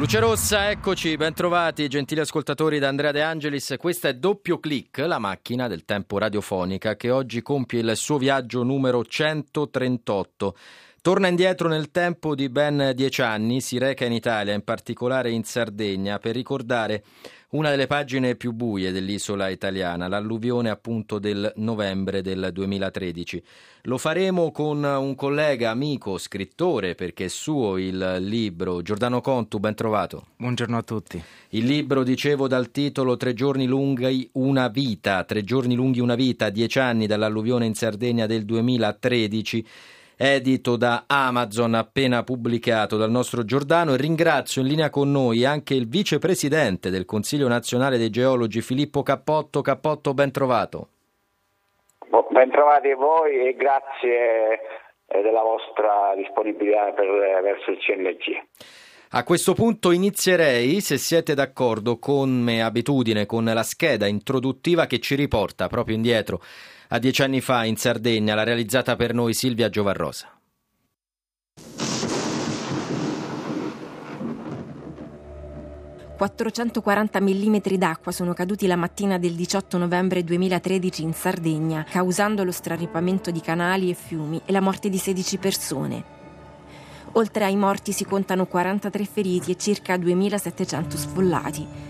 Luce Rossa, eccoci, bentrovati gentili ascoltatori da Andrea De Angelis. Questa è Doppio Clic, la macchina del tempo radiofonica che oggi compie il suo viaggio numero 138. Torna indietro nel tempo di ben dieci anni, si reca in Italia, in particolare in Sardegna, per ricordare una delle pagine più buie dell'isola italiana, l'alluvione appunto del novembre del 2013. Lo faremo con un collega, amico, scrittore, perché è suo il libro, Giordano Contu, ben trovato. Buongiorno a tutti. Il libro, dicevo dal titolo Tre giorni lunghi una vita, tre giorni lunghi una vita, dieci anni dall'alluvione in Sardegna del 2013 edito da Amazon, appena pubblicato dal nostro Giordano. E ringrazio in linea con noi anche il vicepresidente del Consiglio nazionale dei geologi, Filippo Cappotto. Cappotto, ben trovato. Ben trovati voi e grazie eh, della vostra disponibilità per, verso il CNG. A questo punto inizierei, se siete d'accordo, come abitudine, con la scheda introduttiva che ci riporta proprio indietro a dieci anni fa in Sardegna, l'ha realizzata per noi Silvia Giovarrosa. «440 mm d'acqua sono caduti la mattina del 18 novembre 2013 in Sardegna, causando lo straripamento di canali e fiumi e la morte di 16 persone. Oltre ai morti si contano 43 feriti e circa 2700 sfollati.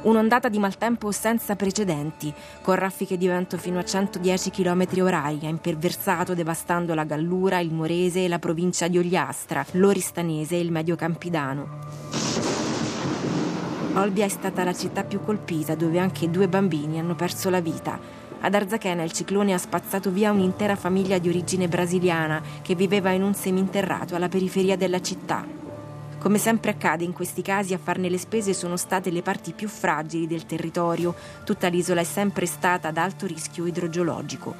Un'ondata di maltempo senza precedenti, con raffiche di vento fino a 110 km orari, ha imperversato devastando la Gallura, il Morese e la provincia di Ogliastra, l'Oristanese e il Medio Campidano. Olbia è stata la città più colpita, dove anche due bambini hanno perso la vita. Ad Arzachena il ciclone ha spazzato via un'intera famiglia di origine brasiliana che viveva in un seminterrato alla periferia della città. Come sempre accade in questi casi, a farne le spese sono state le parti più fragili del territorio. Tutta l'isola è sempre stata ad alto rischio idrogeologico.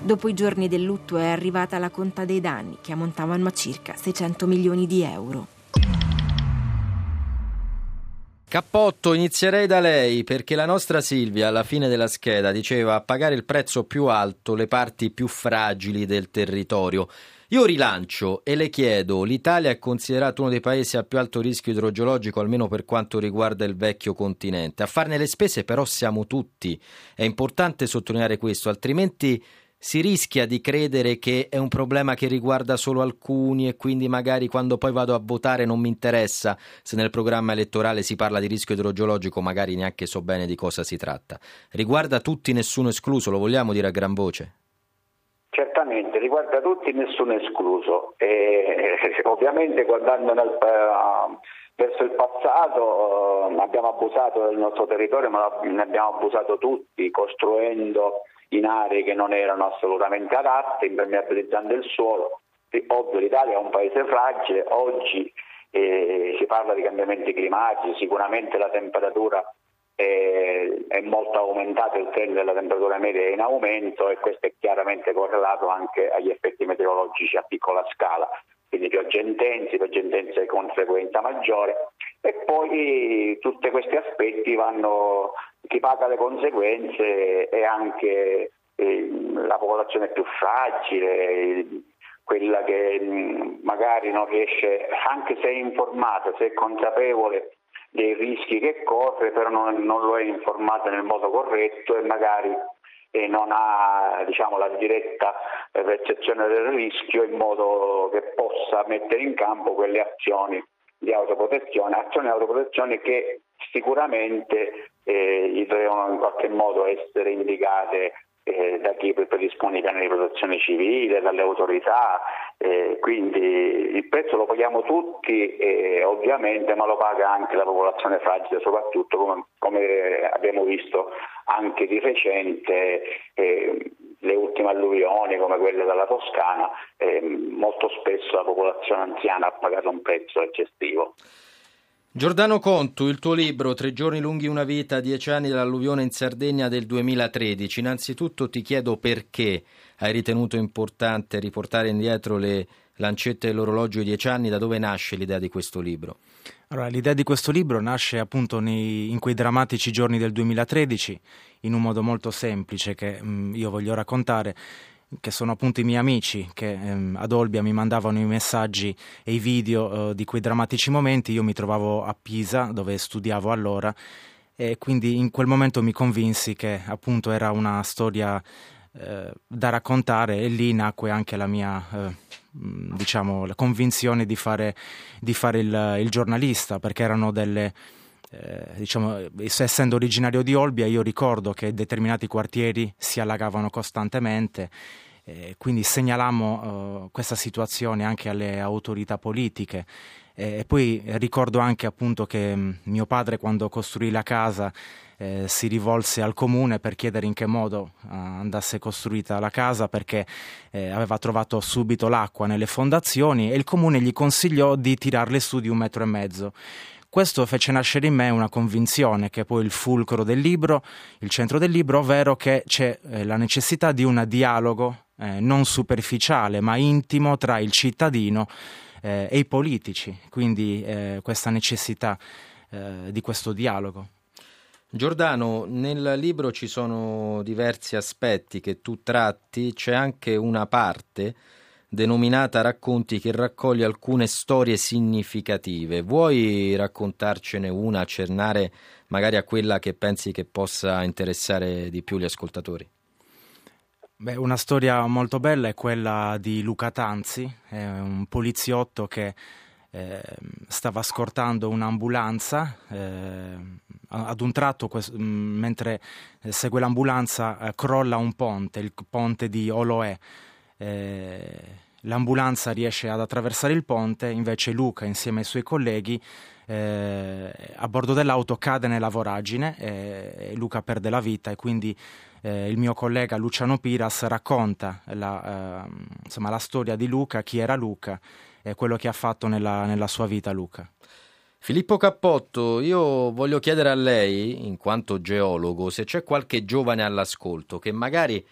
Dopo i giorni del lutto è arrivata la conta dei danni, che ammontavano a circa 600 milioni di euro. Cappotto, inizierei da lei perché la nostra Silvia alla fine della scheda diceva a pagare il prezzo più alto le parti più fragili del territorio. Io rilancio e le chiedo, l'Italia è considerato uno dei paesi a più alto rischio idrogeologico, almeno per quanto riguarda il vecchio continente. A farne le spese però siamo tutti. È importante sottolineare questo, altrimenti si rischia di credere che è un problema che riguarda solo alcuni e quindi magari quando poi vado a votare non mi interessa se nel programma elettorale si parla di rischio idrogeologico, magari neanche so bene di cosa si tratta. Riguarda tutti, nessuno escluso, lo vogliamo dire a gran voce? Certamente, riguarda tutti, nessuno escluso. E, ovviamente guardando nel, uh, verso il passato uh, abbiamo abusato del nostro territorio, ma ne abbiamo abusato tutti, costruendo in aree che non erano assolutamente adatte, impermeabilizzando il suolo. Ovvio l'Italia è un paese fragile, oggi eh, si parla di cambiamenti climatici, sicuramente la temperatura è molto aumentato il trend della temperatura media in aumento e questo è chiaramente correlato anche agli effetti meteorologici a piccola scala, quindi piogge intense, piogge intense con frequenza maggiore e poi tutti questi aspetti vanno, chi paga le conseguenze è anche eh, la popolazione più fragile, quella che mh, magari non riesce, anche se è informata, se è consapevole dei rischi che corre, però non, non lo è informato nel modo corretto e magari eh, non ha diciamo, la diretta percezione del rischio in modo che possa mettere in campo quelle azioni di autoprotezione, azioni di autoprotezione che sicuramente eh, devono in qualche modo essere indicate eh, da chi predispone i piani di protezione civile, dalle autorità, eh, quindi il prezzo lo paghiamo tutti eh, ovviamente, ma lo paga anche la popolazione fragile, soprattutto come, come abbiamo visto anche di recente eh, le ultime alluvioni come quelle della Toscana, eh, molto spesso la popolazione anziana ha pagato un prezzo eccessivo. Giordano Contu, il tuo libro Tre giorni lunghi una vita, dieci anni dall'alluvione in Sardegna del 2013. Innanzitutto ti chiedo perché hai ritenuto importante riportare indietro le lancette dell'orologio di dieci anni, da dove nasce l'idea di questo libro? Allora, l'idea di questo libro nasce appunto nei, in quei drammatici giorni del 2013, in un modo molto semplice che mh, mm, io voglio raccontare che sono appunto i miei amici che ehm, ad Olbia mi mandavano i messaggi e i video eh, di quei drammatici momenti. Io mi trovavo a Pisa, dove studiavo allora, e quindi in quel momento mi convinsi che appunto era una storia eh, da raccontare e lì nacque anche la mia eh, diciamo la convinzione di fare, di fare il, il, giornalista perché erano delle eh, diciamo, essendo originario di Olbia, io ricordo che determinati quartieri si allagavano costantemente. Eh, quindi segnalammo uh, questa situazione anche alle autorità politiche e poi ricordo anche appunto che mh, mm, mio padre quando costruì la casa eh, si rivolse al comune per chiedere in che modo uh, andasse costruita la casa perché eh, aveva trovato subito l'acqua nelle fondazioni e il comune gli consigliò di tirarle su di un metro e mezzo. Questo fece nascere in me una convinzione, che è poi il fulcro del libro, il centro del libro, ovvero che c'è eh, la necessità di un dialogo eh, non superficiale ma intimo tra il cittadino eh, e i politici, quindi eh, questa necessità eh, di questo dialogo. Giordano, nel libro ci sono diversi aspetti che tu tratti, c'è anche una parte denominata Racconti che raccoglie alcune storie significative. Vuoi raccontarcene una, accennare magari a quella che pensi che possa interessare di più gli ascoltatori? Beh, una storia molto bella è quella di Luca Tanzi, un poliziotto che eh, stava scortando un'ambulanza. Eh, ad un tratto, mentre segue l'ambulanza, eh, crolla un ponte, il ponte di Oloè eh, l'ambulanza riesce ad attraversare il ponte, invece Luca insieme ai suoi colleghi eh, a bordo dell'auto cade nella voragine e Luca perde la vita e quindi eh, il mio collega Luciano Piras racconta la, eh, insomma, la, storia di Luca, chi era Luca e quello che ha fatto nella, nella sua vita Luca. Filippo Cappotto, io voglio chiedere a lei, in quanto geologo, se c'è qualche giovane all'ascolto che magari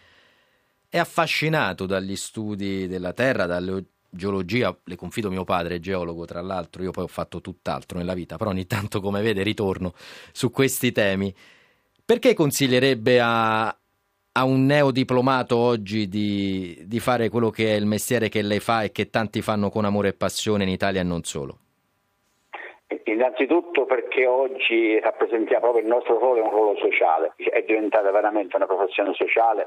è affascinato dagli studi della Terra, dalla geologia, le confido mio padre, è geologo tra l'altro, io poi ho fatto tutt'altro nella vita, però ogni tanto come vede ritorno su questi temi. Perché consiglierebbe a, a un neodiplomato oggi di, di fare quello che è il mestiere che lei fa e che tanti fanno con amore e passione in Italia e non solo? Innanzitutto perché oggi rappresentiamo proprio il nostro ruolo, è un ruolo sociale, è diventata veramente una professione sociale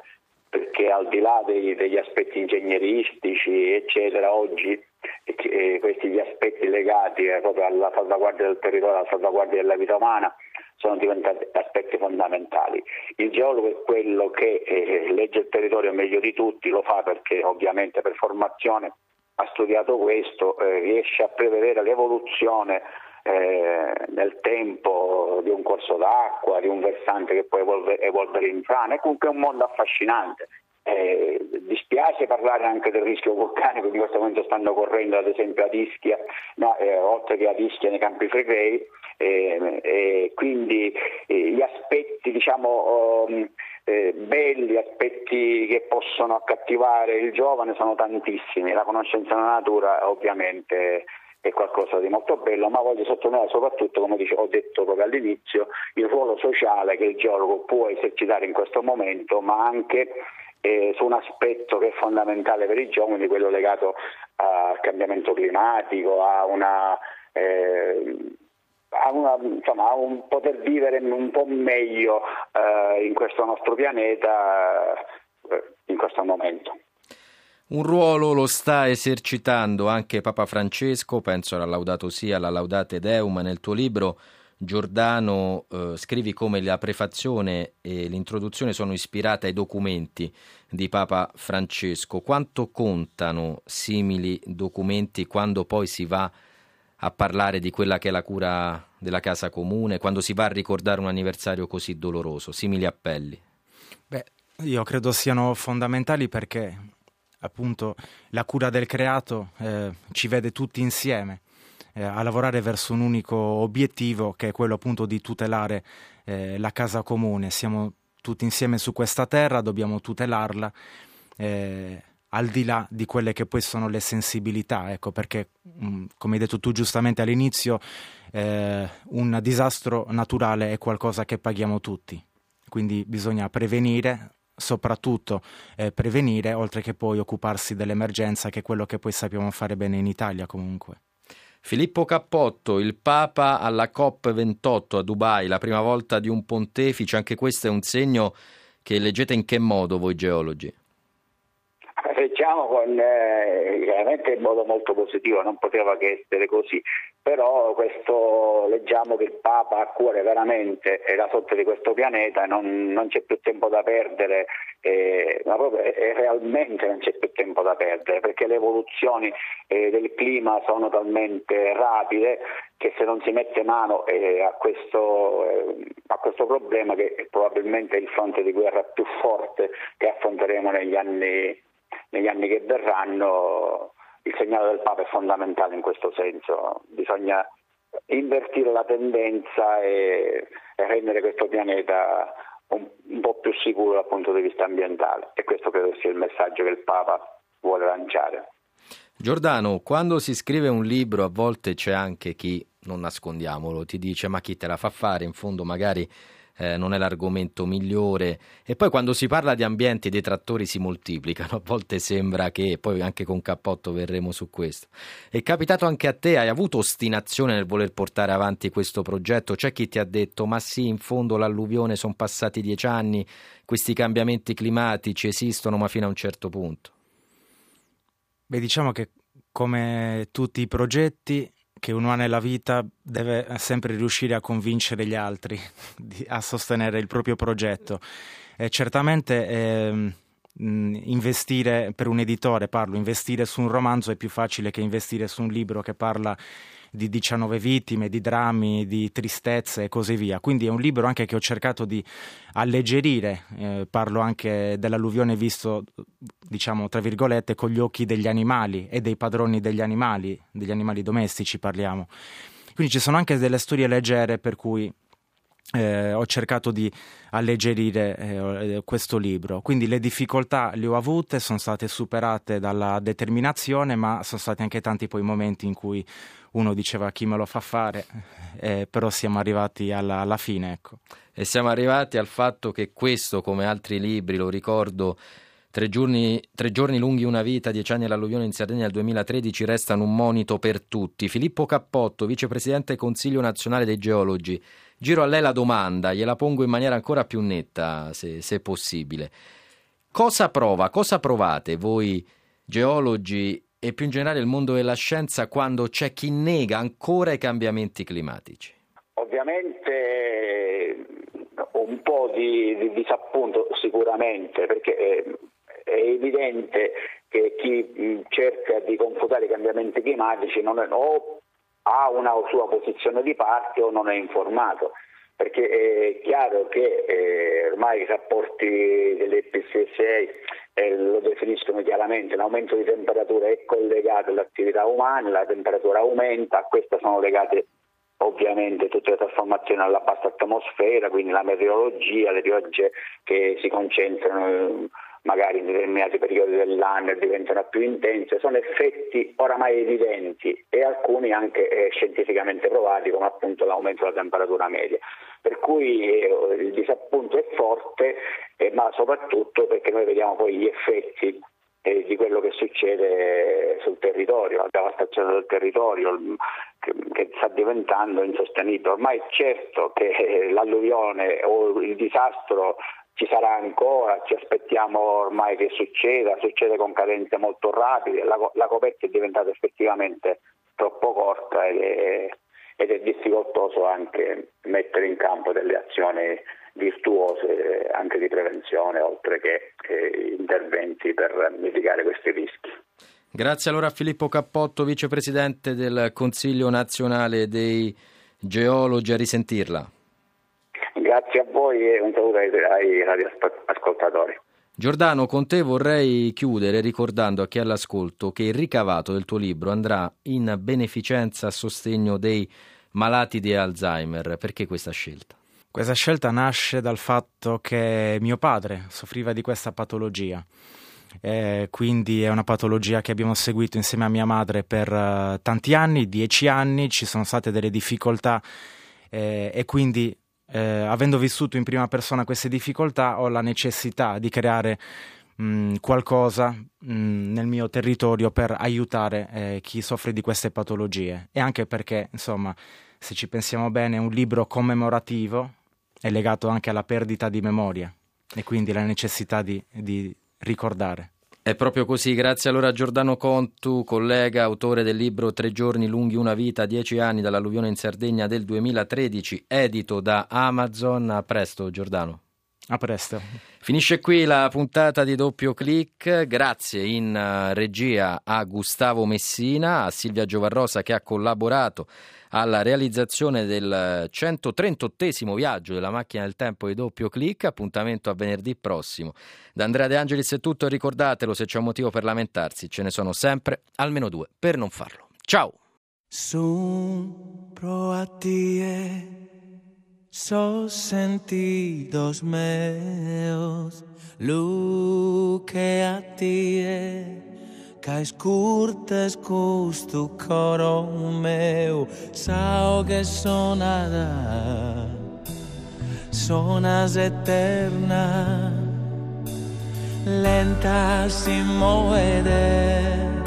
perché al di là dei, degli aspetti ingegneristici eccetera oggi eh, questi gli aspetti legati eh, proprio alla salvaguardia del territorio, alla salvaguardia della vita umana sono diventati aspetti fondamentali. Il geologo è quello che eh, legge il territorio meglio di tutti, lo fa perché ovviamente per formazione ha studiato questo, eh, riesce a prevedere l'evoluzione eh, nel tempo di un corso d'acqua, di un versante che può evolvere, evolvere in frana, è comunque un mondo affascinante. Eh, dispiace parlare anche del rischio vulcanico in questo momento stanno correndo ad esempio ad Ischia, no, eh, oltre che ad Ischia nei campi Flegrei, eh, quindi gli aspetti diciamo, um, belli, aspetti che possono accattivare il giovane sono tantissimi, la conoscenza della natura ovviamente è qualcosa di molto bello, ma voglio sottolineare soprattutto, come dice, ho detto proprio all'inizio, il ruolo sociale che il geologo può esercitare in questo momento, ma anche eh, su un aspetto che è fondamentale per i giovani, quello legato al cambiamento climatico, a una... Eh, a, una, insomma, a un poter vivere un po' meglio eh, in questo nostro pianeta eh, in questo momento. Un ruolo lo sta esercitando anche Papa Francesco, penso alla Laudato sia, alla Laudate Deum. Nel tuo libro, Giordano, eh, scrivi come la prefazione e l'introduzione sono ispirate ai documenti di Papa Francesco. Quanto contano simili documenti quando poi si va a parlare di quella che è la cura della casa comune, quando si va a ricordare un anniversario così doloroso, simili appelli? Beh, io credo siano fondamentali perché appunto la cura del creato eh, ci vede tutti insieme. eh, a lavorare verso un unico obiettivo che è quello appunto di tutelare eh, la casa comune. Siamo tutti insieme su questa terra, dobbiamo tutelarla eh, al di là di quelle che poi sono le sensibilità, ecco, perché mh, mm, come hai detto tu giustamente all'inizio, eh, un disastro naturale è qualcosa che paghiamo tutti, quindi bisogna prevenire, soprattutto eh, prevenire, oltre che poi occuparsi dell'emergenza, che è quello che poi sappiamo fare bene in Italia comunque. Filippo Cappotto, il Papa alla COP28 a Dubai, la prima volta di un pontefice, anche questo è un segno che leggete in che modo voi geologi? Leggiamo con, eh, chiaramente in modo molto positivo, non poteva che essere così, però questo, leggiamo che il Papa ha cuore veramente la sorte di questo pianeta, non, non c'è più tempo da perdere, eh, ma proprio eh, realmente non c'è più tempo da perdere perché le evoluzioni eh, del clima sono talmente rapide che se non si mette mano eh, a, questo, eh, a, questo, problema che probabilmente è il fronte di guerra più forte che affronteremo negli anni, negli anni che verranno, il segnale del Papa è fondamentale in questo senso, bisogna invertire la tendenza e, e rendere questo pianeta un, un, po' più sicuro dal punto di vista ambientale. E questo credo sia il messaggio che il Papa vuole lanciare. Giordano, quando si scrive un libro a volte c'è anche chi, non nascondiamolo, ti dice ma chi te la fa fare, in fondo magari eh, non è l'argomento migliore. E poi quando si parla di ambienti, i detrattori si moltiplicano. A volte sembra che, poi anche con Cappotto verremo su questo. È capitato anche a te, hai avuto ostinazione nel voler portare avanti questo progetto? C'è chi ti ha detto, ma sì, in fondo l'alluvione sono passati dieci anni, questi cambiamenti climatici esistono, ma fino a un certo punto. Beh, diciamo che come tutti i progetti che uno ha nella vita deve sempre riuscire a convincere gli altri a sostenere il proprio progetto. E certamente eh, investire per un editore, parlo, investire su un romanzo è più facile che investire su un libro che parla di 19 vittime, di drammi, di tristezze e così via. Quindi è un libro anche che ho cercato di alleggerire, eh, parlo anche dell'alluvione visto, diciamo, tra virgolette, con gli occhi degli animali e dei padroni degli animali, degli animali domestici parliamo. Quindi ci sono anche delle storie leggere per cui eh, ho cercato di alleggerire eh, questo libro. Quindi le difficoltà le ho avute, sono state superate dalla determinazione, ma sono stati anche tanti poi momenti in cui uno diceva chi me lo fa fare, eh, però siamo arrivati alla, alla fine. Ecco. E siamo arrivati al fatto che questo, come altri libri, lo ricordo, Tre giorni, tre giorni, lunghi una vita, dieci anni all'alluvione in Sardegna nel 2013 restano un monito per tutti. Filippo Cappotto, vicepresidente Consiglio nazionale dei geologi. Giro a lei la domanda, gliela pongo in maniera ancora più netta, se, se possibile. Cosa prova, cosa provate voi geologi e più in generale il mondo della scienza quando c'è chi nega ancora i cambiamenti climatici? Ovviamente un po' di, di disappunto sicuramente perché è, è evidente che chi cerca di confutare i cambiamenti climatici non è, o ha una sua posizione di parte o non è informato perché è chiaro che eh, ormai i rapporti dell'IPCC eh, lo definiscono chiaramente, l'aumento di temperatura è collegato alle attività umane, la temperatura aumenta, a questa sono legate ovviamente tutte le trasformazioni alla bassa atmosfera, quindi la meteorologia, le piogge che si concentrano magari in determinati periodi dell'anno diventano più intense, sono effetti oramai evidenti e alcuni anche eh, scientificamente provati come appunto l'aumento della temperatura media. Per cui eh, il disappunto è forte, eh, ma soprattutto perché noi vediamo poi gli effetti eh, di quello che succede sul territorio, la devastazione del territorio che, che sta diventando insostenibile. Ormai è certo che eh, l'alluvione o il disastro ci sarà ancora, ci aspettiamo ormai che succeda, succede con cadenze molto rapide, la, la coperta è diventata effettivamente troppo corta ed è, ed è difficoltoso anche mettere in campo delle azioni virtuose anche di prevenzione oltre che, che interventi per mitigare questi rischi. Grazie allora a Filippo Cappotto, vicepresidente del Consiglio nazionale dei geologi, a risentirla. Grazie a voi e un saluto ai, ai radioascoltatori. Giordano, con te vorrei chiudere ricordando a chi è all'ascolto che il ricavato del tuo libro andrà in beneficenza a sostegno dei malati di Alzheimer. Perché questa scelta? Questa scelta nasce dal fatto che mio padre soffriva di questa patologia. Eh, quindi è una patologia che abbiamo seguito insieme a mia madre per uh, tanti anni, dieci anni, ci sono state delle difficoltà eh, e quindi eh, avendo vissuto in prima persona queste difficoltà ho la necessità di creare mh, qualcosa mh, nel mio territorio per aiutare eh, chi soffre di queste patologie e anche perché insomma se ci pensiamo bene un libro commemorativo è legato anche alla perdita di memoria e quindi la necessità di, di ricordare. È proprio così, grazie allora a Giordano Contu, collega, autore del libro Tre giorni lunghi una vita, dieci anni dall'alluvione in Sardegna del 2013, edito da Amazon. A presto Giordano. A presto. Finisce qui la puntata di doppio clic. Grazie in eh, regia a Gustavo Messina, a Silvia Giovarrosa che ha collaborato alla realizzazione del 138 viaggio della macchina del tempo di doppio clic. Appuntamento a venerdì prossimo. Da Andrea De Angelis è tutto. Ricordatelo, se c'è un motivo per lamentarsi, ce ne sono sempre almeno due per non farlo. Ciao! Sos sentidos meos, luz que a ti ca escurtes custu coro meu, sao que sonada, sonas eternas, lentas sin mover